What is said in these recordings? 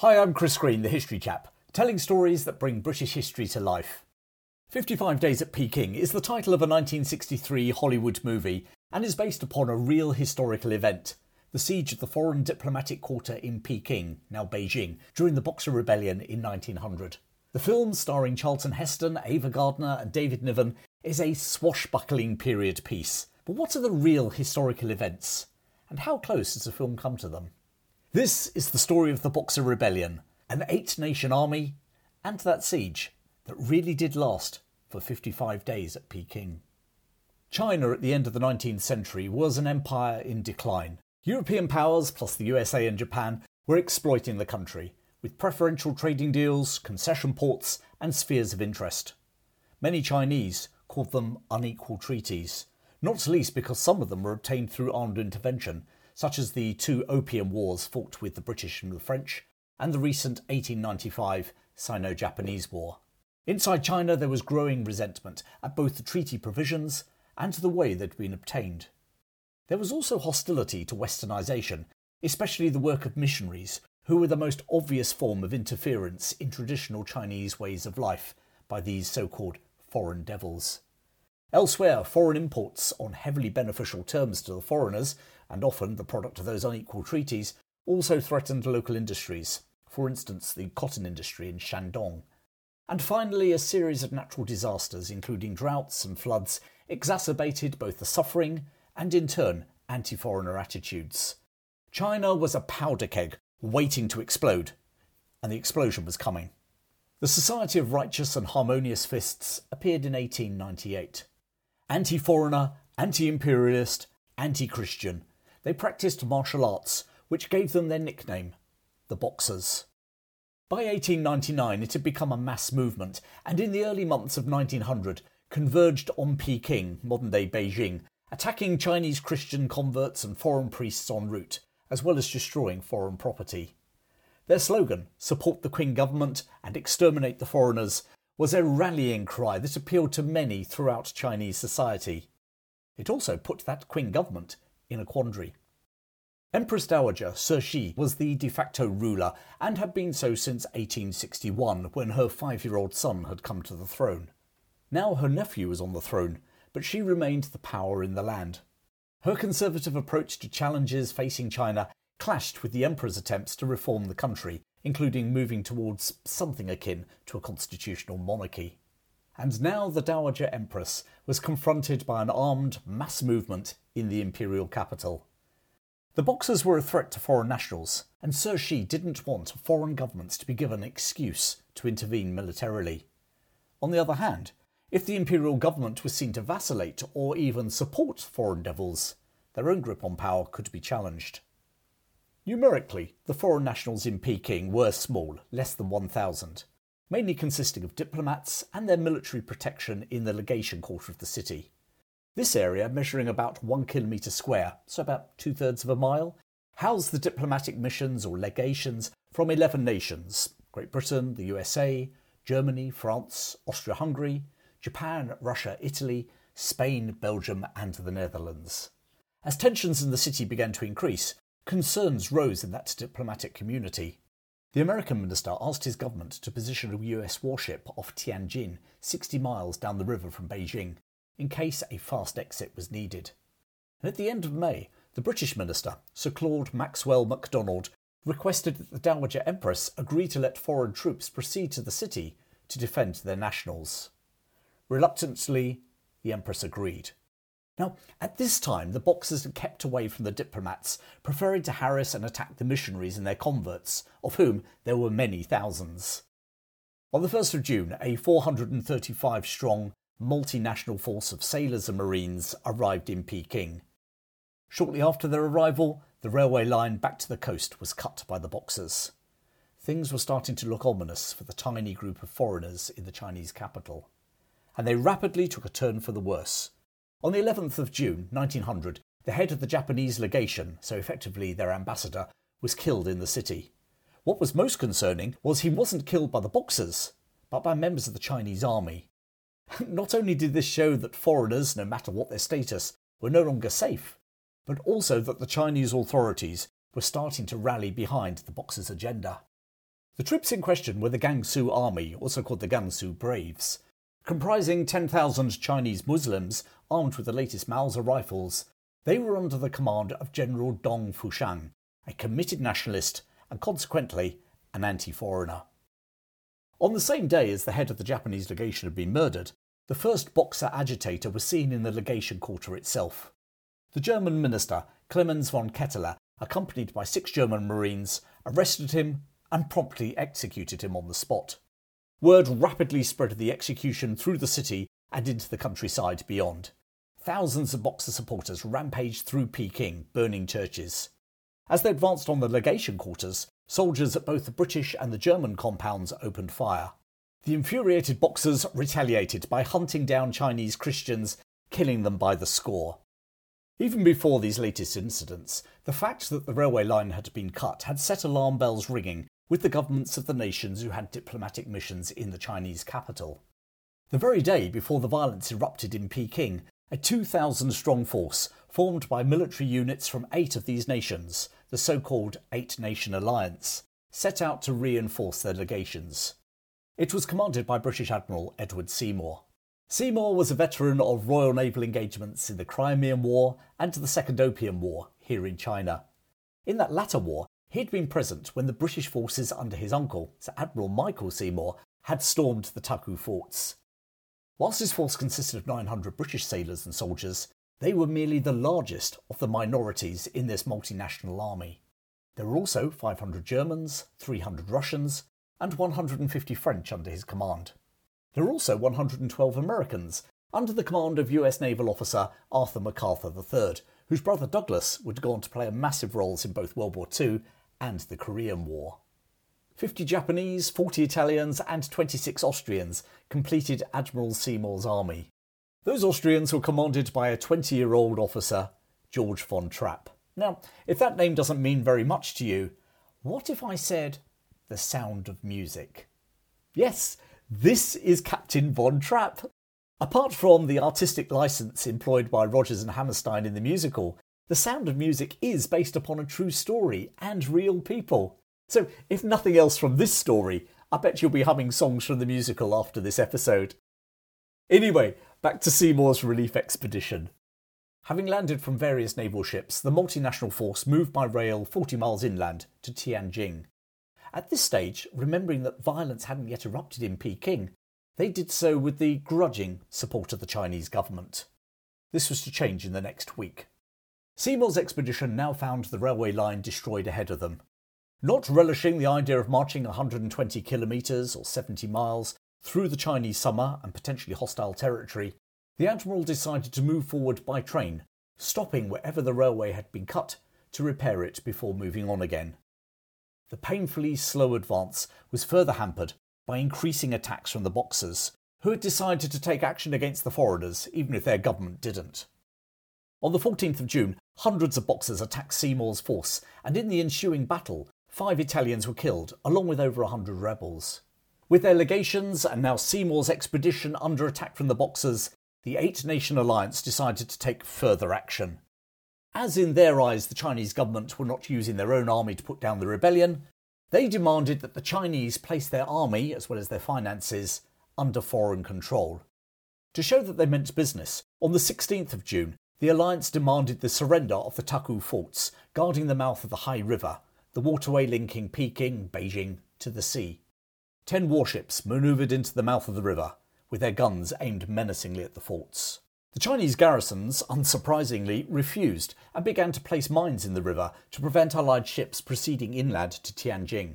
Hi, I'm Chris Green, the History Chap, telling stories that bring British history to life. 55 Days at Peking is the title of a 1963 Hollywood movie and is based upon a real historical event the siege of the foreign diplomatic quarter in Peking, now Beijing, during the Boxer Rebellion in 1900. The film, starring Charlton Heston, Ava Gardner, and David Niven, is a swashbuckling period piece. But what are the real historical events? And how close has the film come to them? This is the story of the Boxer Rebellion, an eight nation army, and that siege that really did last for 55 days at Peking. China at the end of the 19th century was an empire in decline. European powers, plus the USA and Japan, were exploiting the country, with preferential trading deals, concession ports, and spheres of interest. Many Chinese called them unequal treaties, not least because some of them were obtained through armed intervention such as the two Opium Wars fought with the British and the French, and the recent 1895 Sino Japanese War. Inside China, there was growing resentment at both the treaty provisions and the way they'd been obtained. There was also hostility to westernisation, especially the work of missionaries, who were the most obvious form of interference in traditional Chinese ways of life by these so called foreign devils. Elsewhere, foreign imports on heavily beneficial terms to the foreigners, and often the product of those unequal treaties, also threatened local industries, for instance, the cotton industry in Shandong. And finally, a series of natural disasters, including droughts and floods, exacerbated both the suffering and, in turn, anti foreigner attitudes. China was a powder keg waiting to explode, and the explosion was coming. The Society of Righteous and Harmonious Fists appeared in 1898 anti foreigner, anti imperialist, anti Christian. They practiced martial arts, which gave them their nickname, the Boxers. By 1899, it had become a mass movement, and in the early months of 1900, converged on Peking, modern day Beijing, attacking Chinese Christian converts and foreign priests en route, as well as destroying foreign property. Their slogan, support the Qing government and exterminate the foreigners, was a rallying cry that appealed to many throughout Chinese society. It also put that Qing government in a quandary. Empress Dowager Cixi was the de facto ruler and had been so since 1861 when her five year old son had come to the throne. Now her nephew was on the throne, but she remained the power in the land. Her conservative approach to challenges facing China clashed with the emperor's attempts to reform the country including moving towards something akin to a constitutional monarchy. And now the Dowager Empress was confronted by an armed mass movement in the imperial capital. The Boxers were a threat to foreign nationals, and Cixi didn't want foreign governments to be given an excuse to intervene militarily. On the other hand, if the imperial government was seen to vacillate or even support foreign devils, their own grip on power could be challenged. Numerically, the foreign nationals in Peking were small, less than 1,000, mainly consisting of diplomats and their military protection in the legation quarter of the city. This area, measuring about one kilometre square, so about two thirds of a mile, housed the diplomatic missions or legations from 11 nations Great Britain, the USA, Germany, France, Austria Hungary, Japan, Russia, Italy, Spain, Belgium, and the Netherlands. As tensions in the city began to increase, Concerns rose in that diplomatic community. The American minister asked his government to position a US warship off Tianjin, 60 miles down the river from Beijing, in case a fast exit was needed. And at the end of May, the British minister, Sir Claude Maxwell MacDonald, requested that the Dowager Empress agree to let foreign troops proceed to the city to defend their nationals. Reluctantly, the Empress agreed. Now, at this time, the Boxers had kept away from the diplomats, preferring to harass and attack the missionaries and their converts, of whom there were many thousands. On the 1st of June, a 435 strong multinational force of sailors and marines arrived in Peking. Shortly after their arrival, the railway line back to the coast was cut by the Boxers. Things were starting to look ominous for the tiny group of foreigners in the Chinese capital, and they rapidly took a turn for the worse on the 11th of June 1900, the head of the Japanese legation, so effectively their ambassador, was killed in the city. What was most concerning was he wasn't killed by the Boxers, but by members of the Chinese army. Not only did this show that foreigners, no matter what their status, were no longer safe, but also that the Chinese authorities were starting to rally behind the Boxers' agenda. The troops in question were the Gansu Army, also called the Gansu Braves. Comprising 10,000 Chinese Muslims armed with the latest Mauser rifles, they were under the command of General Dong Fuxiang, a committed nationalist and consequently an anti foreigner. On the same day as the head of the Japanese legation had been murdered, the first Boxer agitator was seen in the legation quarter itself. The German minister, Clemens von Ketteler, accompanied by six German Marines, arrested him and promptly executed him on the spot. Word rapidly spread of the execution through the city and into the countryside beyond. Thousands of Boxer supporters rampaged through Peking, burning churches. As they advanced on the legation quarters, soldiers at both the British and the German compounds opened fire. The infuriated Boxers retaliated by hunting down Chinese Christians, killing them by the score. Even before these latest incidents, the fact that the railway line had been cut had set alarm bells ringing with the governments of the nations who had diplomatic missions in the Chinese capital. The very day before the violence erupted in Peking, a 2,000 strong force, formed by military units from eight of these nations, the so called Eight Nation Alliance, set out to reinforce their legations. It was commanded by British Admiral Edward Seymour. Seymour was a veteran of Royal Naval engagements in the Crimean War and the Second Opium War here in China. In that latter war, he had been present when the British forces under his uncle, Sir Admiral Michael Seymour, had stormed the Taku forts. Whilst his force consisted of 900 British sailors and soldiers, they were merely the largest of the minorities in this multinational army. There were also 500 Germans, 300 Russians, and 150 French under his command. There were also 112 Americans under the command of US naval officer Arthur MacArthur III, whose brother Douglas would go on to play a massive roles in both World War II and the Korean War. 50 Japanese, 40 Italians, and 26 Austrians completed Admiral Seymour's army. Those Austrians were commanded by a 20 year old officer, George von Trapp. Now, if that name doesn't mean very much to you, what if I said the sound of music? Yes, this is Captain Von Trapp. Apart from the artistic license employed by Rodgers and Hammerstein in the musical, The Sound of Music is based upon a true story and real people. So, if nothing else from this story, I bet you'll be humming songs from the musical after this episode. Anyway, back to Seymour's relief expedition. Having landed from various naval ships, the multinational force moved by rail 40 miles inland to Tianjin. At this stage, remembering that violence hadn't yet erupted in Peking, they did so with the grudging support of the Chinese government. This was to change in the next week. Seymour's expedition now found the railway line destroyed ahead of them. Not relishing the idea of marching 120 kilometres or 70 miles through the Chinese summer and potentially hostile territory, the Admiral decided to move forward by train, stopping wherever the railway had been cut to repair it before moving on again. The painfully slow advance was further hampered by increasing attacks from the Boxers, who had decided to take action against the foreigners even if their government didn't. On the 14th of June, hundreds of Boxers attacked Seymour's force, and in the ensuing battle, five Italians were killed, along with over a hundred rebels. With their legations and now Seymour's expedition under attack from the Boxers, the Eight Nation Alliance decided to take further action. As in their eyes the Chinese government were not using their own army to put down the rebellion, they demanded that the Chinese place their army, as well as their finances, under foreign control. To show that they meant business, on the 16th of June, the alliance demanded the surrender of the Taku forts guarding the mouth of the Hai River, the waterway linking Peking, Beijing, to the sea. Ten warships manoeuvred into the mouth of the river, with their guns aimed menacingly at the forts. The Chinese garrisons, unsurprisingly, refused and began to place mines in the river to prevent Allied ships proceeding inland to Tianjin.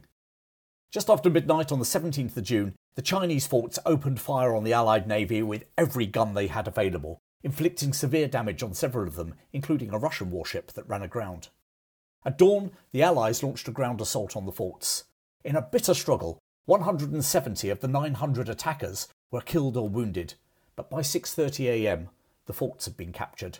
Just after midnight on the 17th of June, the Chinese forts opened fire on the Allied navy with every gun they had available, inflicting severe damage on several of them, including a Russian warship that ran aground. At dawn, the Allies launched a ground assault on the forts. In a bitter struggle, 170 of the 900 attackers were killed or wounded, but by 6:30 a.m the forts had been captured.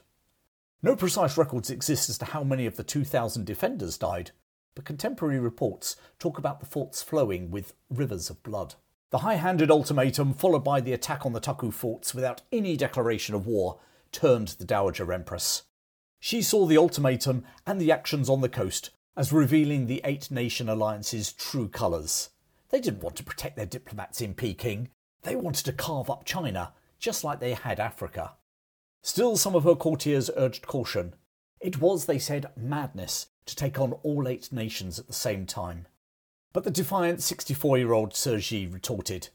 No precise records exist as to how many of the 2,000 defenders died, but contemporary reports talk about the forts flowing with rivers of blood. The high handed ultimatum, followed by the attack on the Taku forts without any declaration of war, turned the Dowager Empress. She saw the ultimatum and the actions on the coast as revealing the Eight Nation Alliance's true colours They didn't want to protect their diplomats in Peking. They wanted to carve up China, just like they had Africa. Still, some of her courtiers urged caution. It was, they said, madness to take on all eight nations at the same time. But the defiant 64 year old Cixi retorted,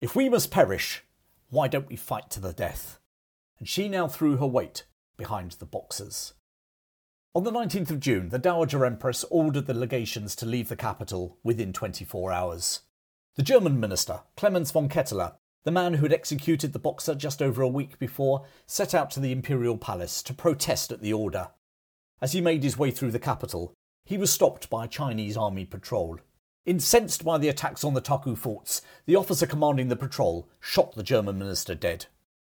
If we must perish, why don't we fight to the death? And she now threw her weight behind the Boxers. On the 19th of June, the Dowager Empress ordered the legations to leave the capital within 24 hours. The German minister, Clemens von Ketteler, the man who had executed the Boxer just over a week before, set out to the imperial palace to protest at the order. As he made his way through the capital, he was stopped by a Chinese army patrol. Incensed by the attacks on the Taku forts, the officer commanding the patrol shot the German minister dead.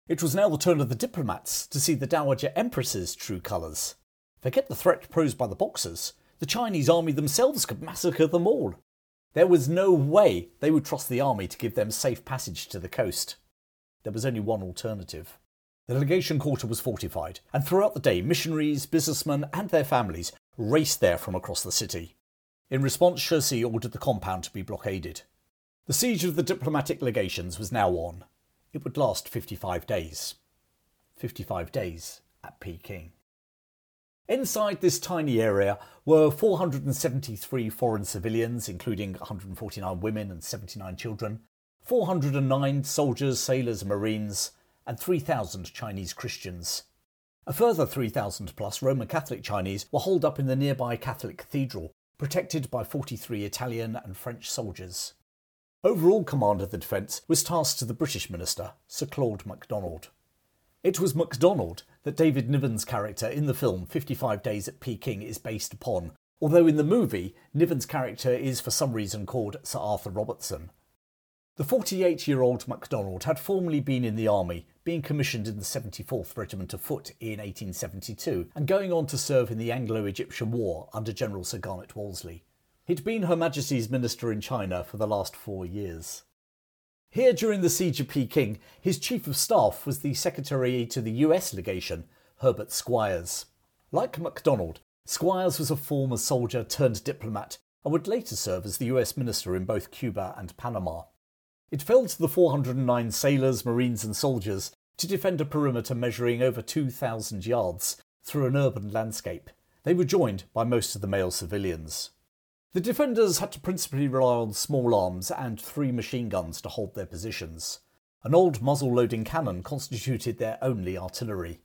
It was now the turn of the diplomats to see the Dowager Empress's true colours. Forget the threat posed by the Boxers. The Chinese army themselves could massacre them all. There was no way they would trust the army to give them safe passage to the coast. There was only one alternative. The legation quarter was fortified, and throughout the day, missionaries, businessmen, and their families raced there from across the city. In response, Cixi ordered the compound to be blockaded. The siege of the diplomatic legations was now on. It would last 55 days. 55 days at Peking. Inside this tiny area were 473 foreign civilians, including 149 women and 79 children, 409 soldiers, sailors, marines, and 3,000 Chinese Christians. A further 3,000 plus Roman Catholic Chinese were holed up in the nearby Catholic cathedral, protected by 43 Italian and French soldiers. Overall command of the defence was tasked to the British minister, Sir Claude MacDonald. It was MacDonald that David Niven's character in the film 55 Days at Peking is based upon, although in the movie, Niven's character is for some reason called Sir Arthur Robertson. The 48 year old MacDonald had formerly been in the army, being commissioned in the 74th Regiment of Foot in 1872 and going on to serve in the Anglo Egyptian War under General Sir Garnet Wolseley. He'd been Her Majesty's Minister in China for the last four years. Here, during the siege of Peking, his chief of staff was the secretary to the US legation, Herbert Squiers. Like MacDonald, Squiers was a former soldier turned diplomat and would later serve as the US minister in both Cuba and Panama. It fell to the 409 sailors, marines, and soldiers to defend a perimeter measuring over 2,000 yards through an urban landscape. They were joined by most of the male civilians. The defenders had to principally rely on small arms and three machine guns to hold their positions. An old muzzle loading cannon constituted their only artillery.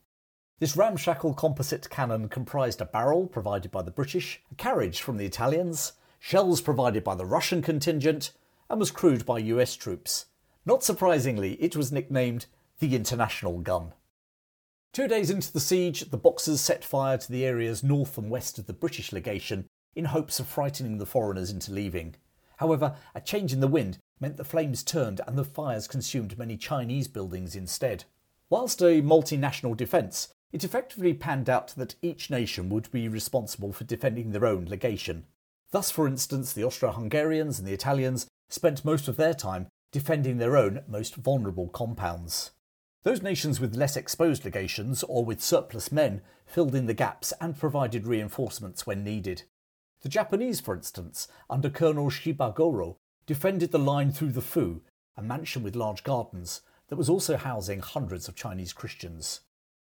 This ramshackle composite cannon comprised a barrel provided by the British, a carriage from the Italians, shells provided by the Russian contingent, and was crewed by US troops. Not surprisingly, it was nicknamed the International Gun. Two days into the siege, the Boxers set fire to the areas north and west of the British legation in hopes of frightening the foreigners into leaving. However, a change in the wind meant the flames turned and the fires consumed many Chinese buildings instead. Whilst a multinational defence, it effectively panned out that each nation would be responsible for defending their own legation. Thus, for instance, the Austro Hungarians and the Italians spent most of their time defending their own most vulnerable compounds. Those nations with less exposed legations or with surplus men filled in the gaps and provided reinforcements when needed. The Japanese, for instance, under Colonel Shibagoro, defended the line through the Fu, a mansion with large gardens that was also housing hundreds of Chinese Christians.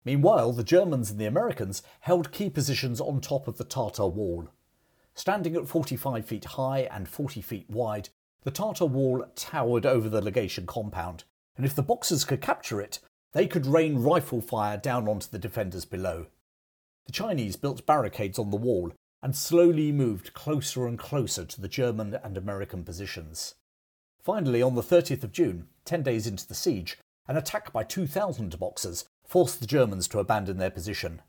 Meanwhile, the Germans and the Americans held key positions on top of the Tartar Wall. Standing at 45 feet high and 40 feet wide, the Tartar Wall towered over the legation compound, and if the Boxers could capture it, they could rain rifle fire down onto the defenders below. The Chinese built barricades on the wall and slowly moved closer and closer to the German and American positions. Finally, on the 30th of June, 10 days into the siege, an attack by 2,000 Boxers forced the Germans to abandon their position.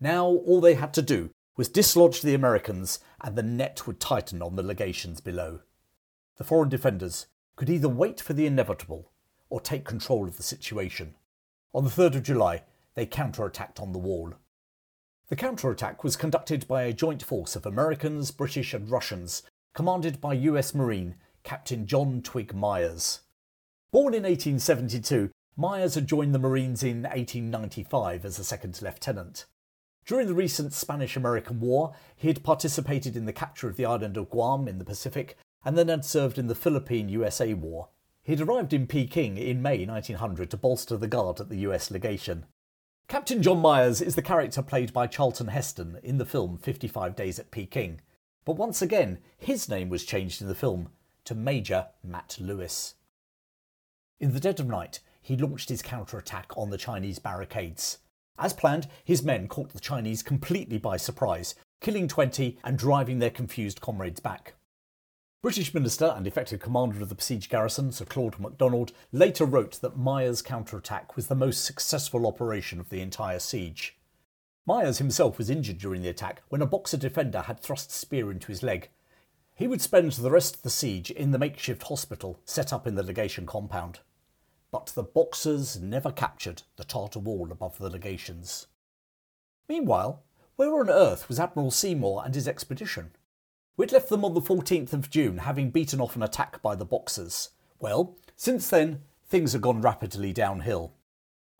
Now, all they had to do was dislodge the Americans, and the net would tighten on the legations below. The foreign defenders could either wait for the inevitable or take control of the situation. On the 3rd of July, they counterattacked on the wall. The counterattack was conducted by a joint force of Americans, British, and Russians, commanded by US Marine Captain John Twiggs Myers. Born in 1872, Myers had joined the Marines in 1895 as a second lieutenant. During the recent Spanish American War, he had participated in the capture of the island of Guam in the Pacific and then had served in the Philippine USA War. He'd arrived in Peking in May 1900 to bolster the guard at the US legation. Captain John Myers is the character played by Charlton Heston in the film 55 Days at Peking, but once again, his name was changed in the film to Major Matt Lewis. In the dead of night, he launched his counterattack on the Chinese barricades. As planned, his men caught the Chinese completely by surprise, killing 20 and driving their confused comrades back. British Minister and effective commander of the besieged garrison, Sir Claude MacDonald, later wrote that Myers' counterattack was the most successful operation of the entire siege. Myers himself was injured during the attack when a Boxer defender had thrust a spear into his leg. He would spend the rest of the siege in the makeshift hospital set up in the legation compound. But the Boxers never captured the Tartar wall above the legations. Meanwhile, where on earth was Admiral Seymour and his expedition? We'd left them on the 14th of June, having beaten off an attack by the Boxers. Well, since then, things have gone rapidly downhill.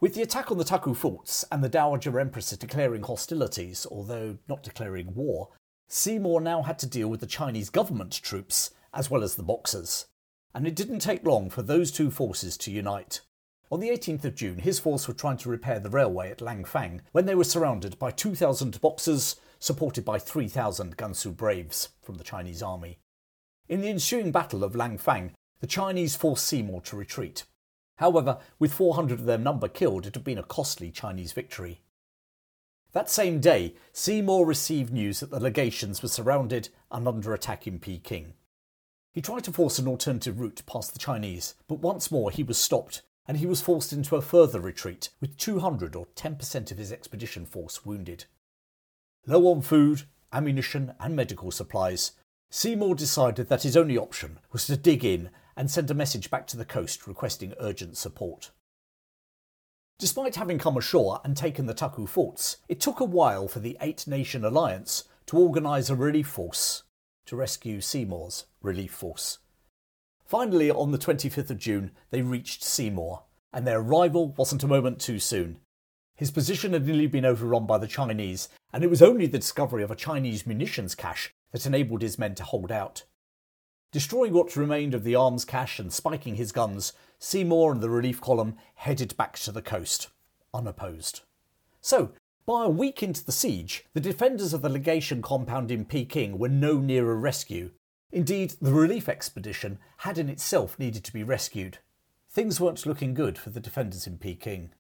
With the attack on the Taku forts and the Dowager Empress declaring hostilities, although not declaring war, Seymour now had to deal with the Chinese government troops as well as the Boxers. And it didn't take long for those two forces to unite. On the 18th of June, his force were trying to repair the railway at Langfang when they were surrounded by 2,000 Boxers supported by 3,000 Gansu Braves from the Chinese army. In the ensuing Battle of Langfang, the Chinese forced Seymour to retreat. However, with 400 of their number killed, it had been a costly Chinese victory. That same day, Seymour received news that the legations were surrounded and under attack in Peking. He tried to force an alternative route past the Chinese, but once more he was stopped and he was forced into a further retreat with 200 or 10% of his expedition force wounded. Low on food, ammunition, and medical supplies, Seymour decided that his only option was to dig in and send a message back to the coast requesting urgent support. Despite having come ashore and taken the Taku forts, it took a while for the Eight Nation Alliance to organise a relief force to rescue Seymour's relief force. Finally, on the 25th of June, they reached Seymour, and their arrival wasn't a moment too soon. His position had nearly been overrun by the Chinese, and it was only the discovery of a Chinese munitions cache that enabled his men to hold out. Destroying what remained of the arms cache and spiking his guns, Seymour and the relief column headed back to the coast, unopposed. So, by a week into the siege, the defenders of the legation compound in Peking were no nearer rescue. Indeed, the relief expedition had in itself needed to be rescued. Things weren't looking good for the defenders in Peking.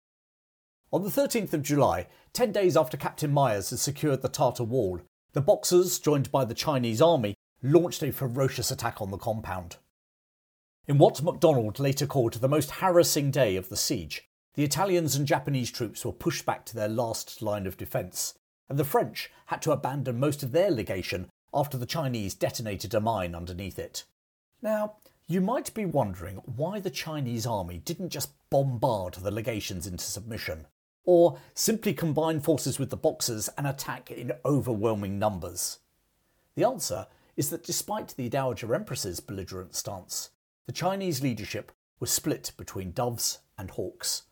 On the 13th of July, 10 days after Captain Myers had secured the Tartar wall, the Boxers, joined by the Chinese army, launched a ferocious attack on the compound. In what MacDonald later called the most harassing day of the siege, the Italians and Japanese troops were pushed back to their last line of defence, and the French had to abandon most of their legation after the Chinese detonated a mine underneath it. Now, you might be wondering why the Chinese army didn't just bombard the legations into submission or simply combine forces with the Boxers and attack in overwhelming numbers? The answer is that despite the Dowager Empress's belligerent stance, the Chinese leadership was split between doves and hawks.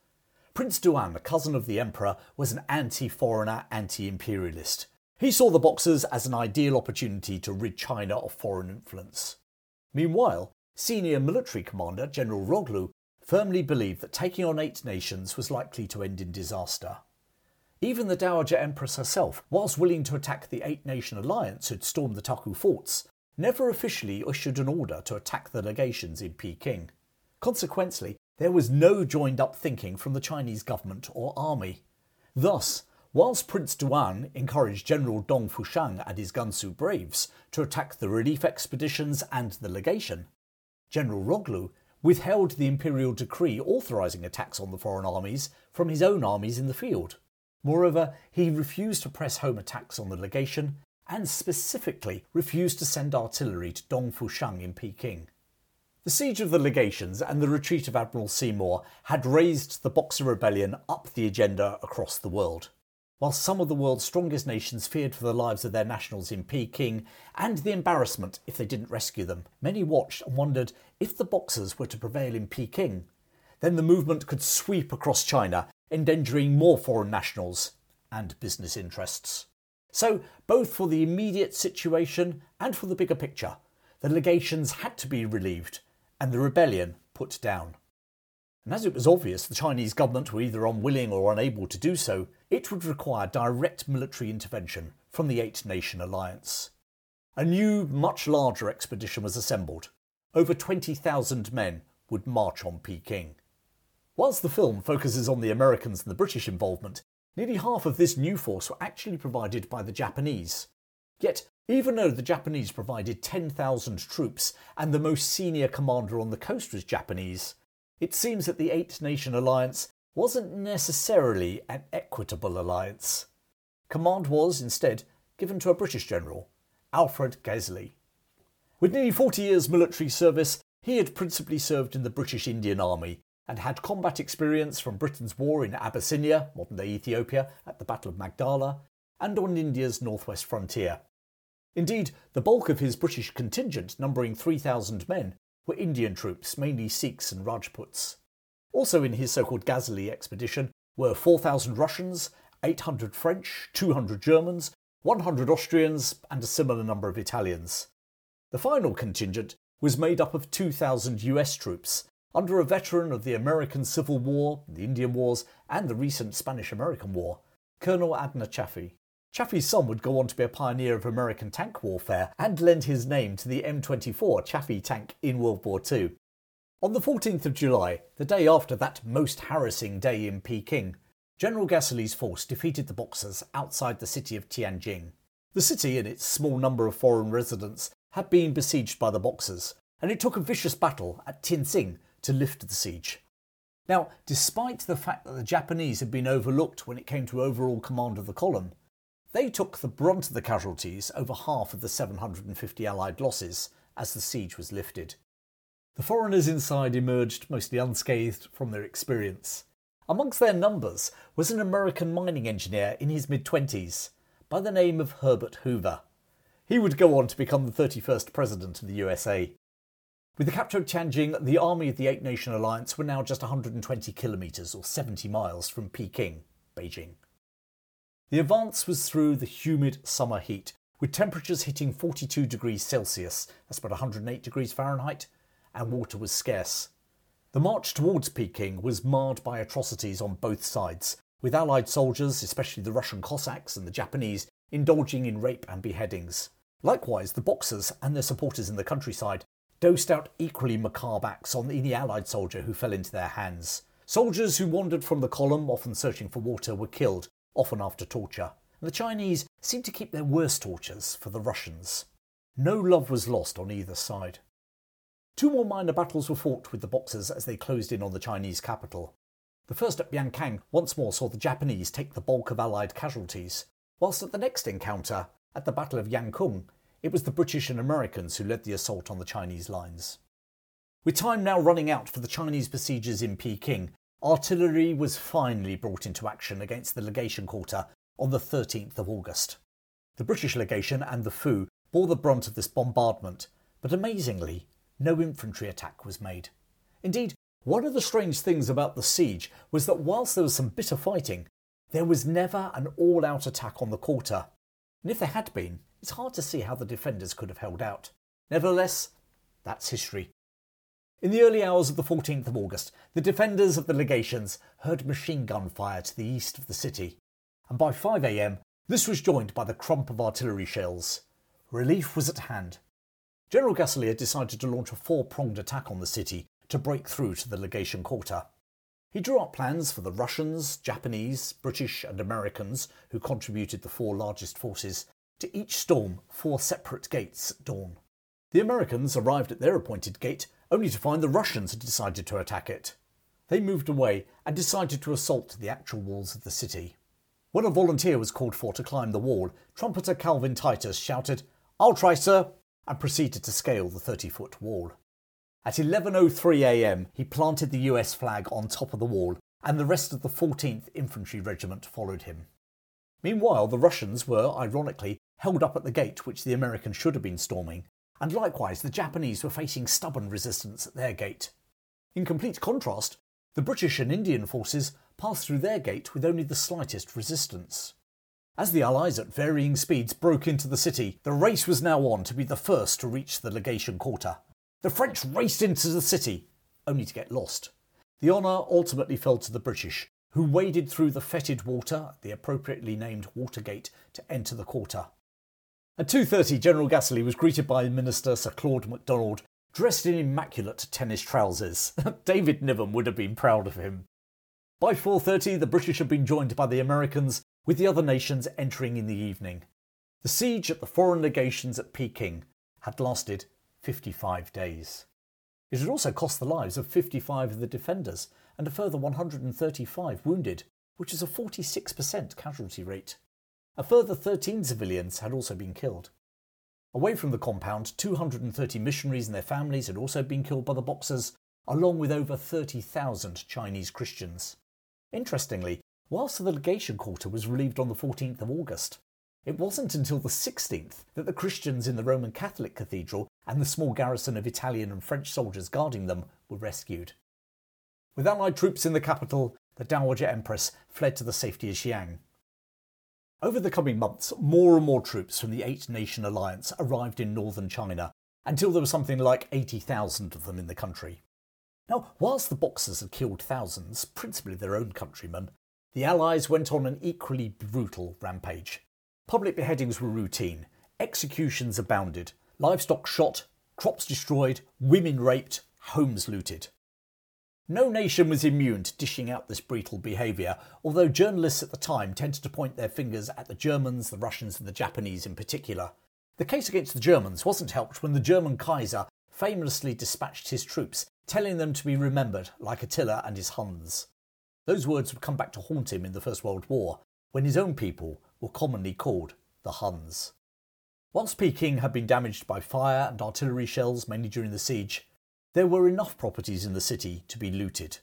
Prince Duan, a cousin of the emperor, was an anti foreigner, anti imperialist. He saw the Boxers as an ideal opportunity to rid China of foreign influence. Meanwhile, senior military commander General Ronglu firmly believed that taking on eight nations was likely to end in disaster. Even the Dowager Empress herself, whilst willing to attack the Eight Nation Alliance who'd stormed the Taku forts, never officially issued an order to attack the legations in Peking. Consequently, there was no joined up thinking from the Chinese government or army. Thus, whilst Prince Duan encouraged General Dong Fuxiang and his Gansu braves to attack the relief expeditions and the legation, General Ronglu withheld the imperial decree authorising attacks on the foreign armies from his own armies in the field. Moreover, he refused to press home attacks on the legation and specifically refused to send artillery to Dong Fuxiang in Peking. The siege of the legations and the retreat of Admiral Seymour had raised the Boxer Rebellion up the agenda across the world. While some of the world's strongest nations feared for the lives of their nationals in Peking and the embarrassment if they didn't rescue them, many watched and wondered if the Boxers were to prevail in Peking, then the movement could sweep across China, endangering more foreign nationals and business interests. So, both for the immediate situation and for the bigger picture, the legations had to be relieved and the rebellion put down. And as it was obvious the Chinese government were either unwilling or unable to do so, it would require direct military intervention from the Eight Nation Alliance. A new, much larger expedition was assembled. Over 20,000 men would march on Peking. Whilst the film focuses on the Americans and the British involvement, nearly half of this new force were actually provided by the Japanese. Yet, even though the Japanese provided 10,000 troops and the most senior commander on the coast was Japanese, it seems that the Eight Nation Alliance wasn't necessarily an equitable alliance. Command was, instead, given to a British general, Alfred Gaselee. With nearly 40 years military service, he had principally served in the British Indian Army and had combat experience from Britain's war in Abyssinia, modern day Ethiopia, at the Battle of Magdala, and on India's northwest frontier. Indeed, the bulk of his British contingent, numbering 3,000 men, were Indian troops, mainly Sikhs and Rajputs. Also in his so called Gaselee expedition were 4,000 Russians, 800 French, 200 Germans, 100 Austrians, and a similar number of Italians. The final contingent was made up of 2,000 US troops, under a veteran of the American Civil War, the Indian Wars, and the recent Spanish American War, Colonel Adna Chaffee. Chaffee's son would go on to be a pioneer of American tank warfare and lend his name to the M24 Chaffee tank in World War II. On the 14th of July, the day after that most harassing day in Peking, General Gaselee's force defeated the Boxers outside the city of Tianjin. The city and its small number of foreign residents had been besieged by the Boxers, and it took a vicious battle at Tientsin to lift the siege. Now, despite the fact that the Japanese had been overlooked when it came to overall command of the column, they took the brunt of the casualties over half of the 750 Allied losses as the siege was lifted. The foreigners inside emerged mostly unscathed from their experience. Amongst their numbers was an American mining engineer in his mid 20s by the name of Herbert Hoover. He would go on to become the 31st President of the USA. With the capture of Tianjin, the army of the Eight Nation Alliance were now just 120 kilometres or 70 miles from Peking, Beijing. The advance was through the humid summer heat, with temperatures hitting 42 degrees Celsius, that's about 108 degrees Fahrenheit, and water was scarce. The march towards Peking was marred by atrocities on both sides, with Allied soldiers, especially the Russian Cossacks and the Japanese, indulging in rape and beheadings. Likewise, the Boxers and their supporters in the countryside dosed out equally macabre acts on any Allied soldier who fell into their hands. Soldiers who wandered from the column, often searching for water, were killed, often after torture. And the Chinese seemed to keep their worst tortures for the Russians. No love was lost on either side. Two more minor battles were fought with the Boxers as they closed in on the Chinese capital. The first at Biankang once more saw the Japanese take the bulk of Allied casualties, whilst at the next encounter, at the Battle of Yangkung, it was the British and Americans who led the assault on the Chinese lines. With time now running out for the Chinese besiegers in Peking, artillery was finally brought into action against the legation quarter on the 13th of August. The British legation and the Fu bore the brunt of this bombardment, but amazingly, no infantry attack was made. Indeed, one of the strange things about the siege was that whilst there was some bitter fighting, there was never an all out attack on the quarter. And if there had been, it's hard to see how the defenders could have held out. Nevertheless, that's history. In the early hours of the 14th of August, the defenders of the legations heard machine gun fire to the east of the city, and by 5am, this was joined by the crump of artillery shells. Relief was at hand. General had decided to launch a four pronged attack on the city to break through to the legation quarter. He drew up plans for the Russians, Japanese, British, and Americans, who contributed the four largest forces, to each storm four separate gates at dawn. The Americans arrived at their appointed gate only to find the Russians had decided to attack it. They moved away and decided to assault the actual walls of the city. When a volunteer was called for to climb the wall, trumpeter Calvin Titus shouted, I'll try, sir, and proceeded to scale the 30 foot wall. At 11.03am, he planted the US flag on top of the wall, and the rest of the 14th Infantry Regiment followed him. Meanwhile, the Russians were, ironically, held up at the gate which the Americans should have been storming, and likewise the Japanese were facing stubborn resistance at their gate. In complete contrast, the British and Indian forces passed through their gate with only the slightest resistance. As the Allies at varying speeds broke into the city, the race was now on to be the first to reach the legation quarter. The French raced into the city, only to get lost. The honour ultimately fell to the British, who waded through the fetid water, the appropriately named Watergate, to enter the quarter. At 2.30, General Gaselee was greeted by Minister Sir Claude MacDonald, dressed in immaculate tennis trousers. David Niven would have been proud of him. By 4.30, the British had been joined by the Americans, with the other nations entering in the evening. The siege at the foreign legations at Peking had lasted 55 days. It had also cost the lives of 55 of the defenders and a further 135 wounded, which is a 46% casualty rate. A further 13 civilians had also been killed. Away from the compound, 230 missionaries and their families had also been killed by the Boxers, along with over 30,000 Chinese Christians. Interestingly, whilst the legation quarter was relieved on the 14th of August, it wasn't until the 16th that the Christians in the Roman Catholic Cathedral and the small garrison of Italian and French soldiers guarding them were rescued. With Allied troops in the capital, the Dowager Empress fled to the safety of Xi'an. Over the coming months, more and more troops from the Eight Nation Alliance arrived in northern China, until there was something like 80,000 of them in the country. Now, whilst the Boxers had killed thousands, principally their own countrymen, the Allies went on an equally brutal rampage. Public beheadings were routine, executions abounded, livestock shot, crops destroyed, women raped, homes looted. No nation was immune to dishing out this brutal behaviour, although journalists at the time tended to point their fingers at the Germans, the Russians, and the Japanese in particular. The case against the Germans wasn't helped when the German Kaiser famously dispatched his troops, telling them to be remembered like Attila and his Huns. Those words would come back to haunt him in the First World War, when his own people were commonly called the Huns. Whilst Peking had been damaged by fire and artillery shells mainly during the siege, there were enough properties in the city to be looted.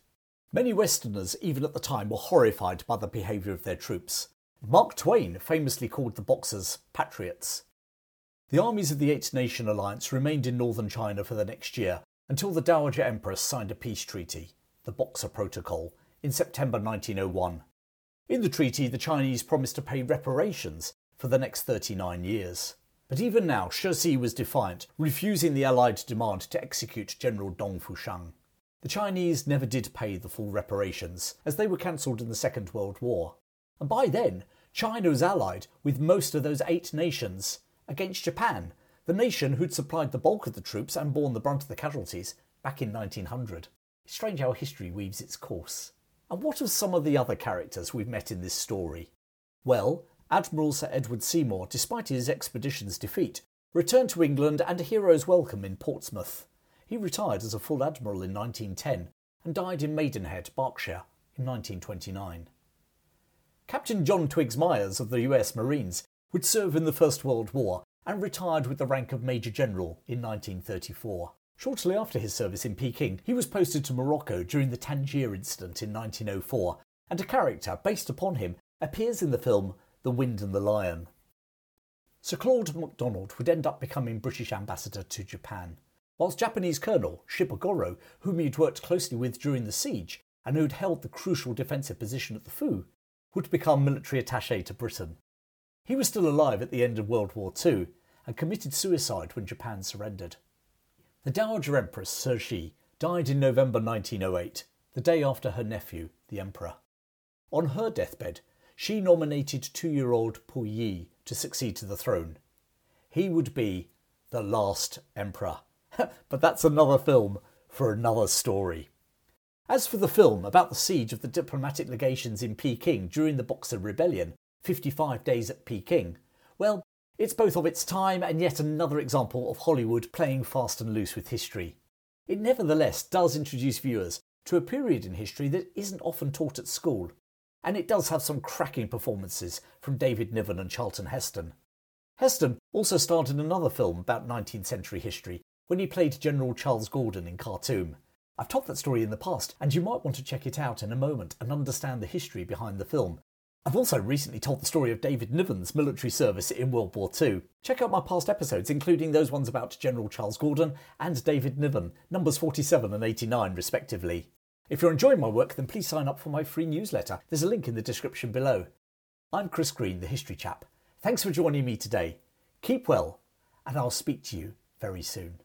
Many Westerners, even at the time, were horrified by the behaviour of their troops. Mark Twain famously called the Boxers patriots. The armies of the Eight Nation Alliance remained in northern China for the next year until the Dowager Empress signed a peace treaty, the Boxer Protocol, in September 1901. In the treaty, the Chinese promised to pay reparations for the next 39 years. But even now, Cixi was defiant, refusing the Allied demand to execute General Dong Fuxiang. The Chinese never did pay the full reparations, as they were cancelled in the Second World War. And by then, China was allied with most of those eight nations against Japan, the nation who'd supplied the bulk of the troops and borne the brunt of the casualties back in 1900. It's strange how history weaves its course. And what of some of the other characters we've met in this story? Well, Admiral Sir Edward Seymour, despite his expedition's defeat, returned to England and a hero's welcome in Portsmouth. He retired as a full admiral in 1910 and died in Maidenhead, Berkshire, in 1929. Captain John Twiggs Myers of the US Marines would serve in the First World War and retired with the rank of Major General in 1934. Shortly after his service in Peking, he was posted to Morocco during the Tangier incident in 1904, and a character based upon him appears in the film the Wind and the Lion. Sir Claude MacDonald would end up becoming British ambassador to Japan, whilst Japanese Colonel Shibogoro, whom he had worked closely with during the siege and who had held the crucial defensive position at the Fu, would become military attaché to Britain. He was still alive at the end of World War II and committed suicide when Japan surrendered. The Dowager Empress Cixi died in November 1908, the day after her nephew, the Emperor. On her deathbed, she nominated two year old Puyi to succeed to the throne. He would be the last emperor. but that's another film for another story. As for the film about the siege of the diplomatic legations in Peking during the Boxer Rebellion, 55 Days at Peking, well, it's both of its time and yet another example of Hollywood playing fast and loose with history. It nevertheless does introduce viewers to a period in history that isn't often taught at school and it does have some cracking performances from David Niven and Charlton Heston. Heston also starred in another film about 19th century history when he played General Charles Gordon in Khartoum. I've told that story in the past, and you might want to check it out in a moment and understand the history behind the film. I've also recently told the story of David Niven's military service in World War II. Check out my past episodes, including those ones about General Charles Gordon and David Niven, numbers 47 and 89, respectively. If you're enjoying my work, then please sign up for my free newsletter. There's a link in the description below. I'm Chris Green, the History Chap. Thanks for joining me today. Keep well, and I'll speak to you very soon.